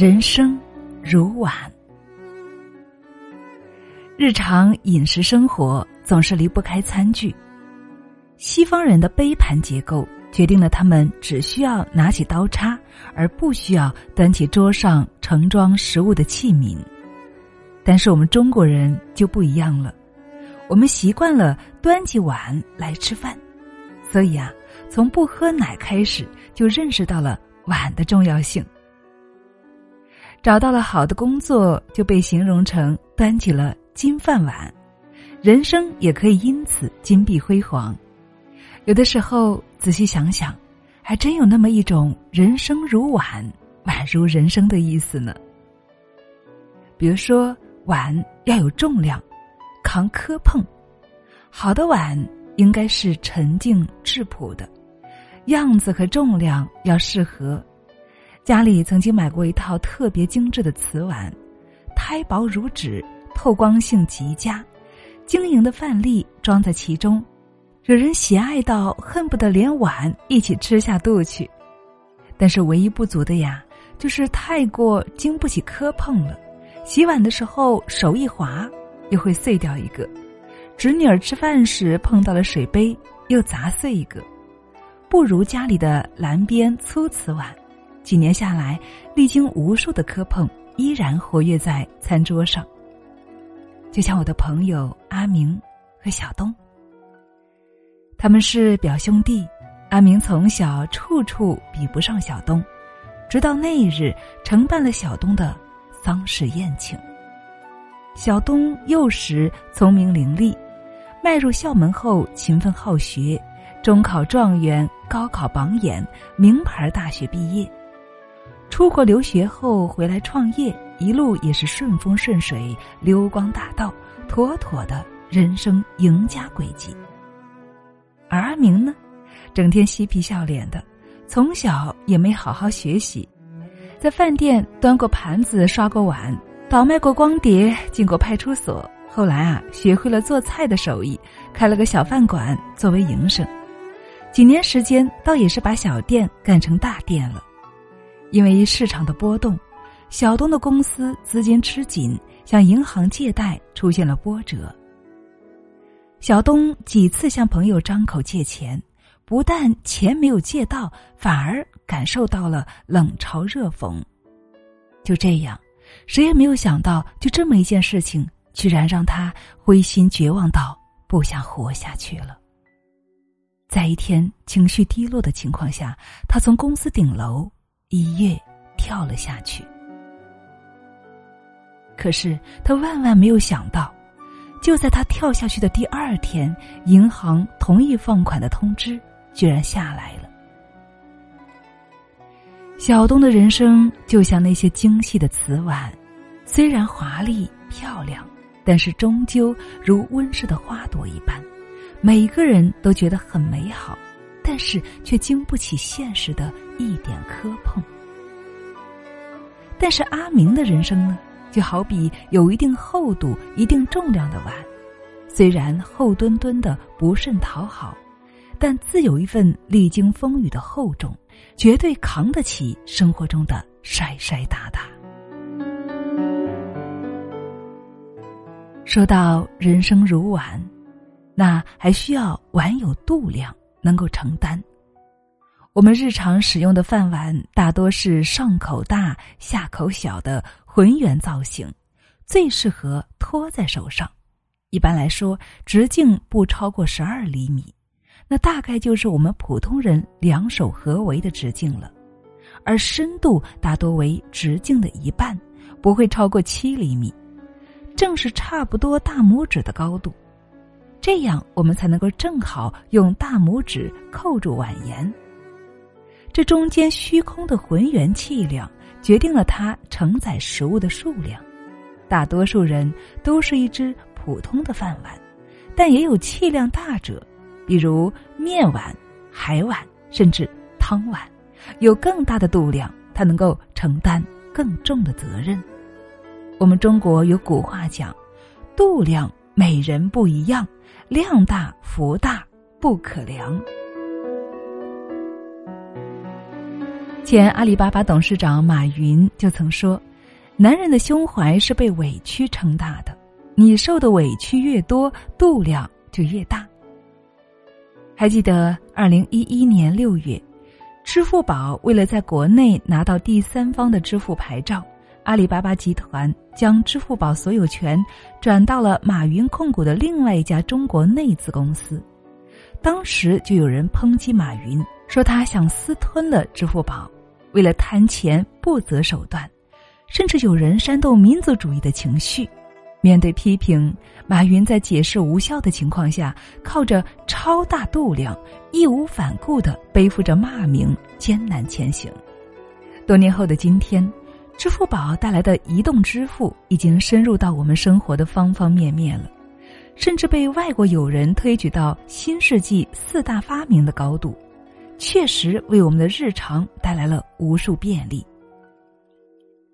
人生如碗，日常饮食生活总是离不开餐具。西方人的杯盘结构决定了他们只需要拿起刀叉，而不需要端起桌上盛装食物的器皿。但是我们中国人就不一样了，我们习惯了端起碗来吃饭，所以啊，从不喝奶开始就认识到了碗的重要性。找到了好的工作，就被形容成端起了金饭碗，人生也可以因此金碧辉煌。有的时候仔细想想，还真有那么一种“人生如碗，碗如人生”的意思呢。比如说，碗要有重量，扛磕碰；好的碗应该是沉静质朴的，样子和重量要适合。家里曾经买过一套特别精致的瓷碗，胎薄如纸，透光性极佳，晶莹的饭粒装在其中，惹人喜爱到恨不得连碗一起吃下肚去。但是唯一不足的呀，就是太过经不起磕碰了，洗碗的时候手一滑，又会碎掉一个；侄女儿吃饭时碰到了水杯，又砸碎一个，不如家里的蓝边粗瓷碗。几年下来，历经无数的磕碰，依然活跃在餐桌上。就像我的朋友阿明和小东，他们是表兄弟。阿明从小处处比不上小东，直到那一日承办了小东的丧事宴请。小东幼时聪明伶俐，迈入校门后勤奋好学，中考状元，高考榜眼，名牌大学毕业。出国留学后回来创业，一路也是顺风顺水，溜光大道，妥妥的人生赢家轨迹。而阿明呢，整天嬉皮笑脸的，从小也没好好学习，在饭店端过盘子、刷过碗、倒卖过光碟、进过派出所。后来啊，学会了做菜的手艺，开了个小饭馆作为营生。几年时间，倒也是把小店干成大店了。因为市场的波动，小东的公司资金吃紧，向银行借贷出现了波折。小东几次向朋友张口借钱，不但钱没有借到，反而感受到了冷嘲热讽。就这样，谁也没有想到，就这么一件事情，居然让他灰心绝望到不想活下去了。在一天情绪低落的情况下，他从公司顶楼。一跃跳了下去，可是他万万没有想到，就在他跳下去的第二天，银行同意放款的通知居然下来了。小东的人生就像那些精细的瓷碗，虽然华丽漂亮，但是终究如温室的花朵一般，每个人都觉得很美好。但是却经不起现实的一点磕碰。但是阿明的人生呢，就好比有一定厚度、一定重量的碗，虽然厚墩墩的不甚讨好，但自有一份历经风雨的厚重，绝对扛得起生活中的摔摔打打。说到人生如碗，那还需要碗有度量。能够承担，我们日常使用的饭碗大多是上口大、下口小的浑圆造型，最适合托在手上。一般来说，直径不超过十二厘米，那大概就是我们普通人两手合围的直径了。而深度大多为直径的一半，不会超过七厘米，正是差不多大拇指的高度。这样，我们才能够正好用大拇指扣住碗沿。这中间虚空的浑圆气量，决定了它承载食物的数量。大多数人都是一只普通的饭碗，但也有气量大者，比如面碗、海碗，甚至汤碗，有更大的度量，它能够承担更重的责任。我们中国有古话讲：“度量每人不一样。”量大福大不可量。前阿里巴巴董事长马云就曾说：“男人的胸怀是被委屈撑大的，你受的委屈越多，度量就越大。”还记得二零一一年六月，支付宝为了在国内拿到第三方的支付牌照，阿里巴巴集团将支付宝所有权转到了马云控股的另外一家中国内资公司。当时就有人抨击马云，说他想私吞了支付宝，为了贪钱不择手段，甚至有人煽动民族主义的情绪。面对批评，马云在解释无效的情况下，靠着超大度量，义无反顾的背负着骂名，艰难前行。多年后的今天，支付宝带来的移动支付已经深入到我们生活的方方面面了。甚至被外国友人推举到新世纪四大发明的高度，确实为我们的日常带来了无数便利。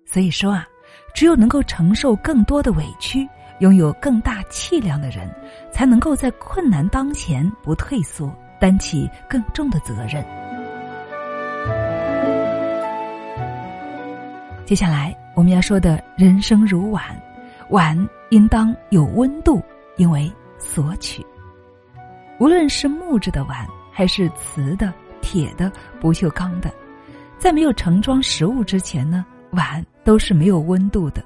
所以说啊，只有能够承受更多的委屈，拥有更大气量的人，才能够在困难当前不退缩，担起更重的责任。接下来我们要说的人生如碗，碗应当有温度。因为索取，无论是木质的碗，还是瓷的、铁的、不锈钢的，在没有盛装食物之前呢，碗都是没有温度的。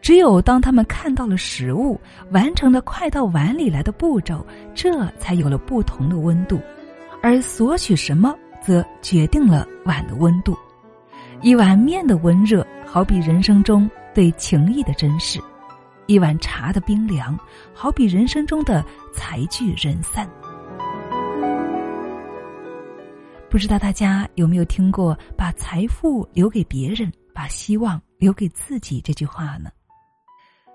只有当他们看到了食物，完成了快到碗里来的步骤，这才有了不同的温度。而索取什么，则决定了碗的温度。一碗面的温热，好比人生中对情谊的珍视。一碗茶的冰凉，好比人生中的财聚人散。不知道大家有没有听过“把财富留给别人，把希望留给自己”这句话呢？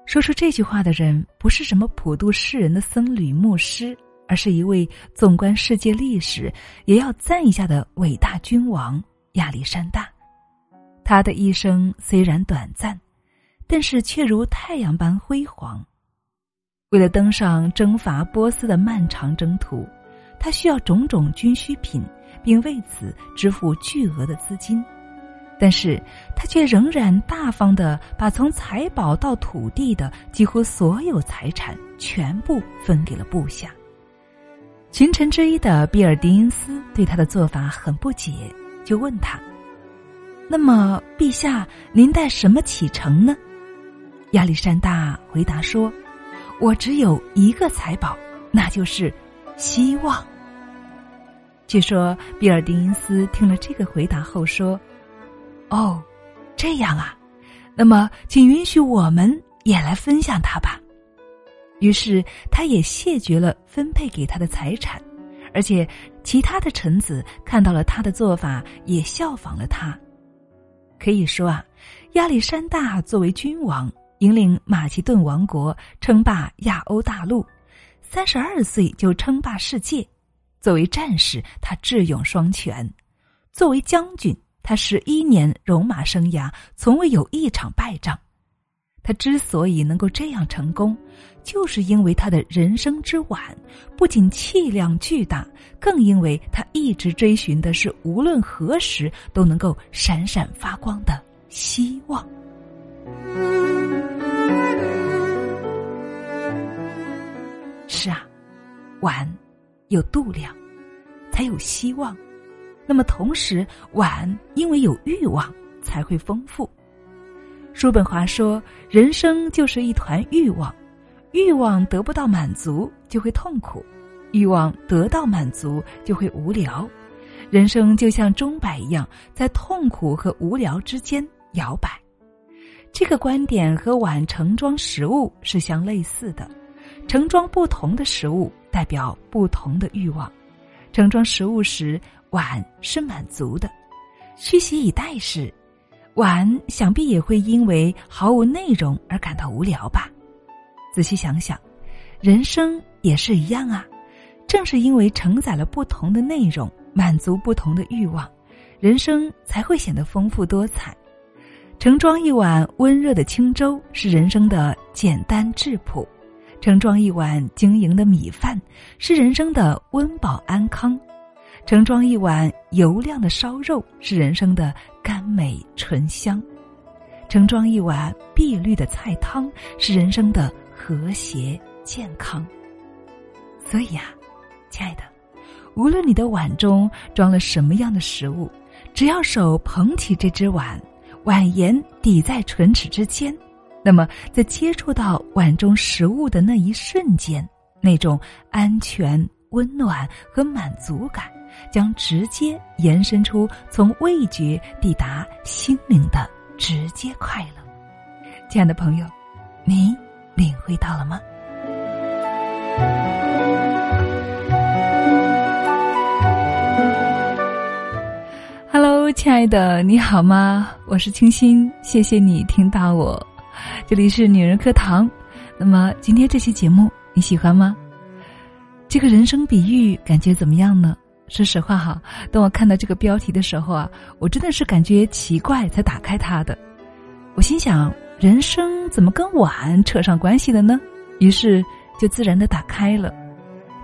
说出这句话的人不是什么普度世人的僧侣牧师，而是一位纵观世界历史也要赞一下的伟大君王亚历山大。他的一生虽然短暂。但是却如太阳般辉煌。为了登上征伐波斯的漫长征途，他需要种种军需品，并为此支付巨额的资金。但是他却仍然大方的把从财宝到土地的几乎所有财产全部分给了部下。群臣之一的比尔迪因斯对他的做法很不解，就问他：“那么，陛下，您带什么启程呢？”亚历山大回答说：“我只有一个财宝，那就是希望。”据说比尔丁因斯听了这个回答后说：“哦，这样啊，那么请允许我们也来分享它吧。”于是他也谢绝了分配给他的财产，而且其他的臣子看到了他的做法，也效仿了他。可以说啊，亚历山大作为君王。引领马其顿王国称霸亚欧大陆，三十二岁就称霸世界。作为战士，他智勇双全；作为将军，他十一年戎马生涯从未有一场败仗。他之所以能够这样成功，就是因为他的人生之晚不仅气量巨大，更因为他一直追寻的是无论何时都能够闪闪发光的希望。是啊，晚有度量，才有希望。那么同时，碗因为有欲望，才会丰富。叔本华说：“人生就是一团欲望，欲望得不到满足就会痛苦，欲望得到满足就会无聊。人生就像钟摆一样，在痛苦和无聊之间摇摆。”这个观点和碗盛装食物是相类似的。盛装不同的食物，代表不同的欲望。盛装食物时，碗是满足的；虚席以待时，碗想必也会因为毫无内容而感到无聊吧。仔细想想，人生也是一样啊。正是因为承载了不同的内容，满足不同的欲望，人生才会显得丰富多彩。盛装一碗温热的清粥，是人生的简单质朴。盛装一碗晶莹的米饭，是人生的温饱安康；盛装一碗油亮的烧肉是人生的甘美醇香，盛装一碗碧绿的菜汤是人生的和谐健康。所以呀，亲爱的，无论你的碗中装了什么样的食物，只要手捧起这只碗，碗沿抵在唇齿之间，那么在接触到碗中食物的那一瞬间，那种安全。温暖和满足感，将直接延伸出从味觉抵达心灵的直接快乐。亲爱的朋友，你领会到了吗？Hello，亲爱的，你好吗？我是清新，谢谢你听到我。这里是女人课堂。那么今天这期节目你喜欢吗？这个人生比喻感觉怎么样呢？说实话哈，当我看到这个标题的时候啊，我真的是感觉奇怪才打开它的。我心想，人生怎么跟碗扯上关系了呢？于是就自然的打开了。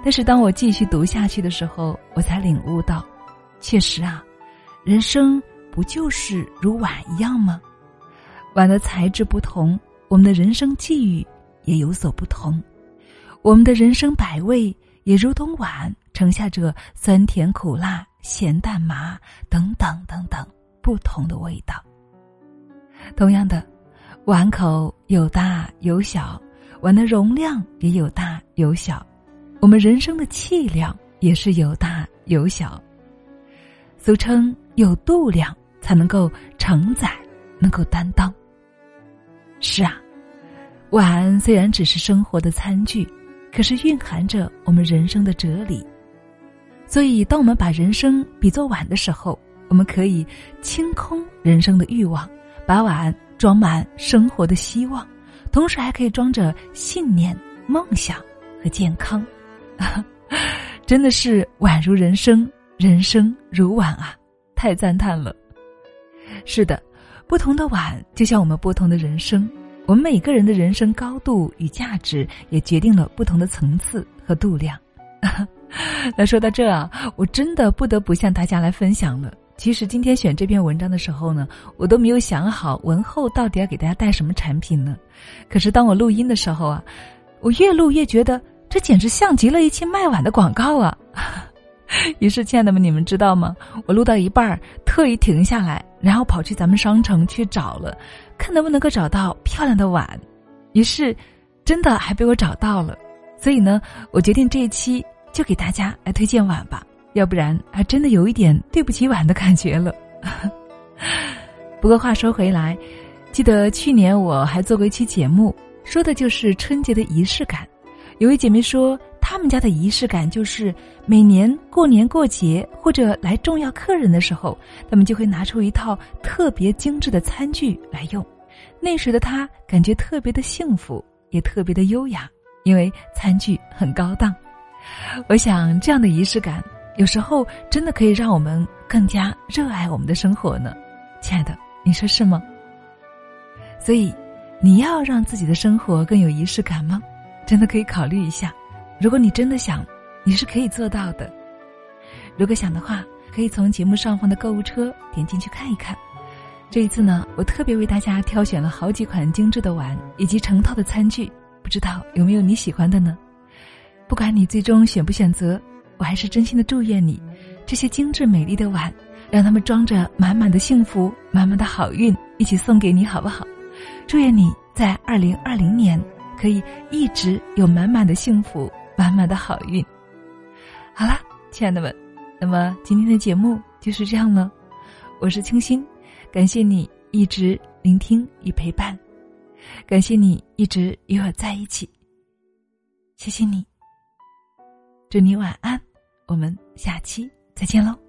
但是当我继续读下去的时候，我才领悟到，确实啊，人生不就是如碗一样吗？碗的材质不同，我们的人生际遇也有所不同，我们的人生百味。也如同碗盛下着酸甜苦辣咸淡麻等等等等不同的味道。同样的，碗口有大有小，碗的容量也有大有小，我们人生的气量也是有大有小。俗称有度量才能够承载，能够担当。是啊，碗虽然只是生活的餐具。可是蕴含着我们人生的哲理，所以当我们把人生比作碗的时候，我们可以清空人生的欲望，把碗装满生活的希望，同时还可以装着信念、梦想和健康。真的是碗如人生，人生如碗啊！太赞叹了。是的，不同的碗就像我们不同的人生。我们每个人的人生高度与价值，也决定了不同的层次和度量。那说到这啊，我真的不得不向大家来分享了。其实今天选这篇文章的时候呢，我都没有想好文后到底要给大家带什么产品呢。可是当我录音的时候啊，我越录越觉得这简直像极了一期卖碗的广告啊。于是，亲爱的们，你们知道吗？我录到一半儿，特意停下来，然后跑去咱们商城去找了。看能不能够找到漂亮的碗，于是，真的还被我找到了。所以呢，我决定这一期就给大家来推荐碗吧，要不然还真的有一点对不起碗的感觉了。不过话说回来，记得去年我还做过一期节目，说的就是春节的仪式感。有位姐妹说，他们家的仪式感就是每年过年过节或者来重要客人的时候，他们就会拿出一套特别精致的餐具来用。那时的他感觉特别的幸福，也特别的优雅，因为餐具很高档。我想这样的仪式感，有时候真的可以让我们更加热爱我们的生活呢。亲爱的，你说是吗？所以，你要让自己的生活更有仪式感吗？真的可以考虑一下，如果你真的想，你是可以做到的。如果想的话，可以从节目上方的购物车点进去看一看。这一次呢，我特别为大家挑选了好几款精致的碗以及成套的餐具，不知道有没有你喜欢的呢？不管你最终选不选择，我还是真心的祝愿你，这些精致美丽的碗，让他们装着满满的幸福、满满的好运，一起送给你，好不好？祝愿你在二零二零年。可以一直有满满的幸福，满满的好运。好啦，亲爱的们，那么今天的节目就是这样了。我是清新，感谢你一直聆听与陪伴，感谢你一直与我在一起。谢谢你，祝你晚安，我们下期再见喽。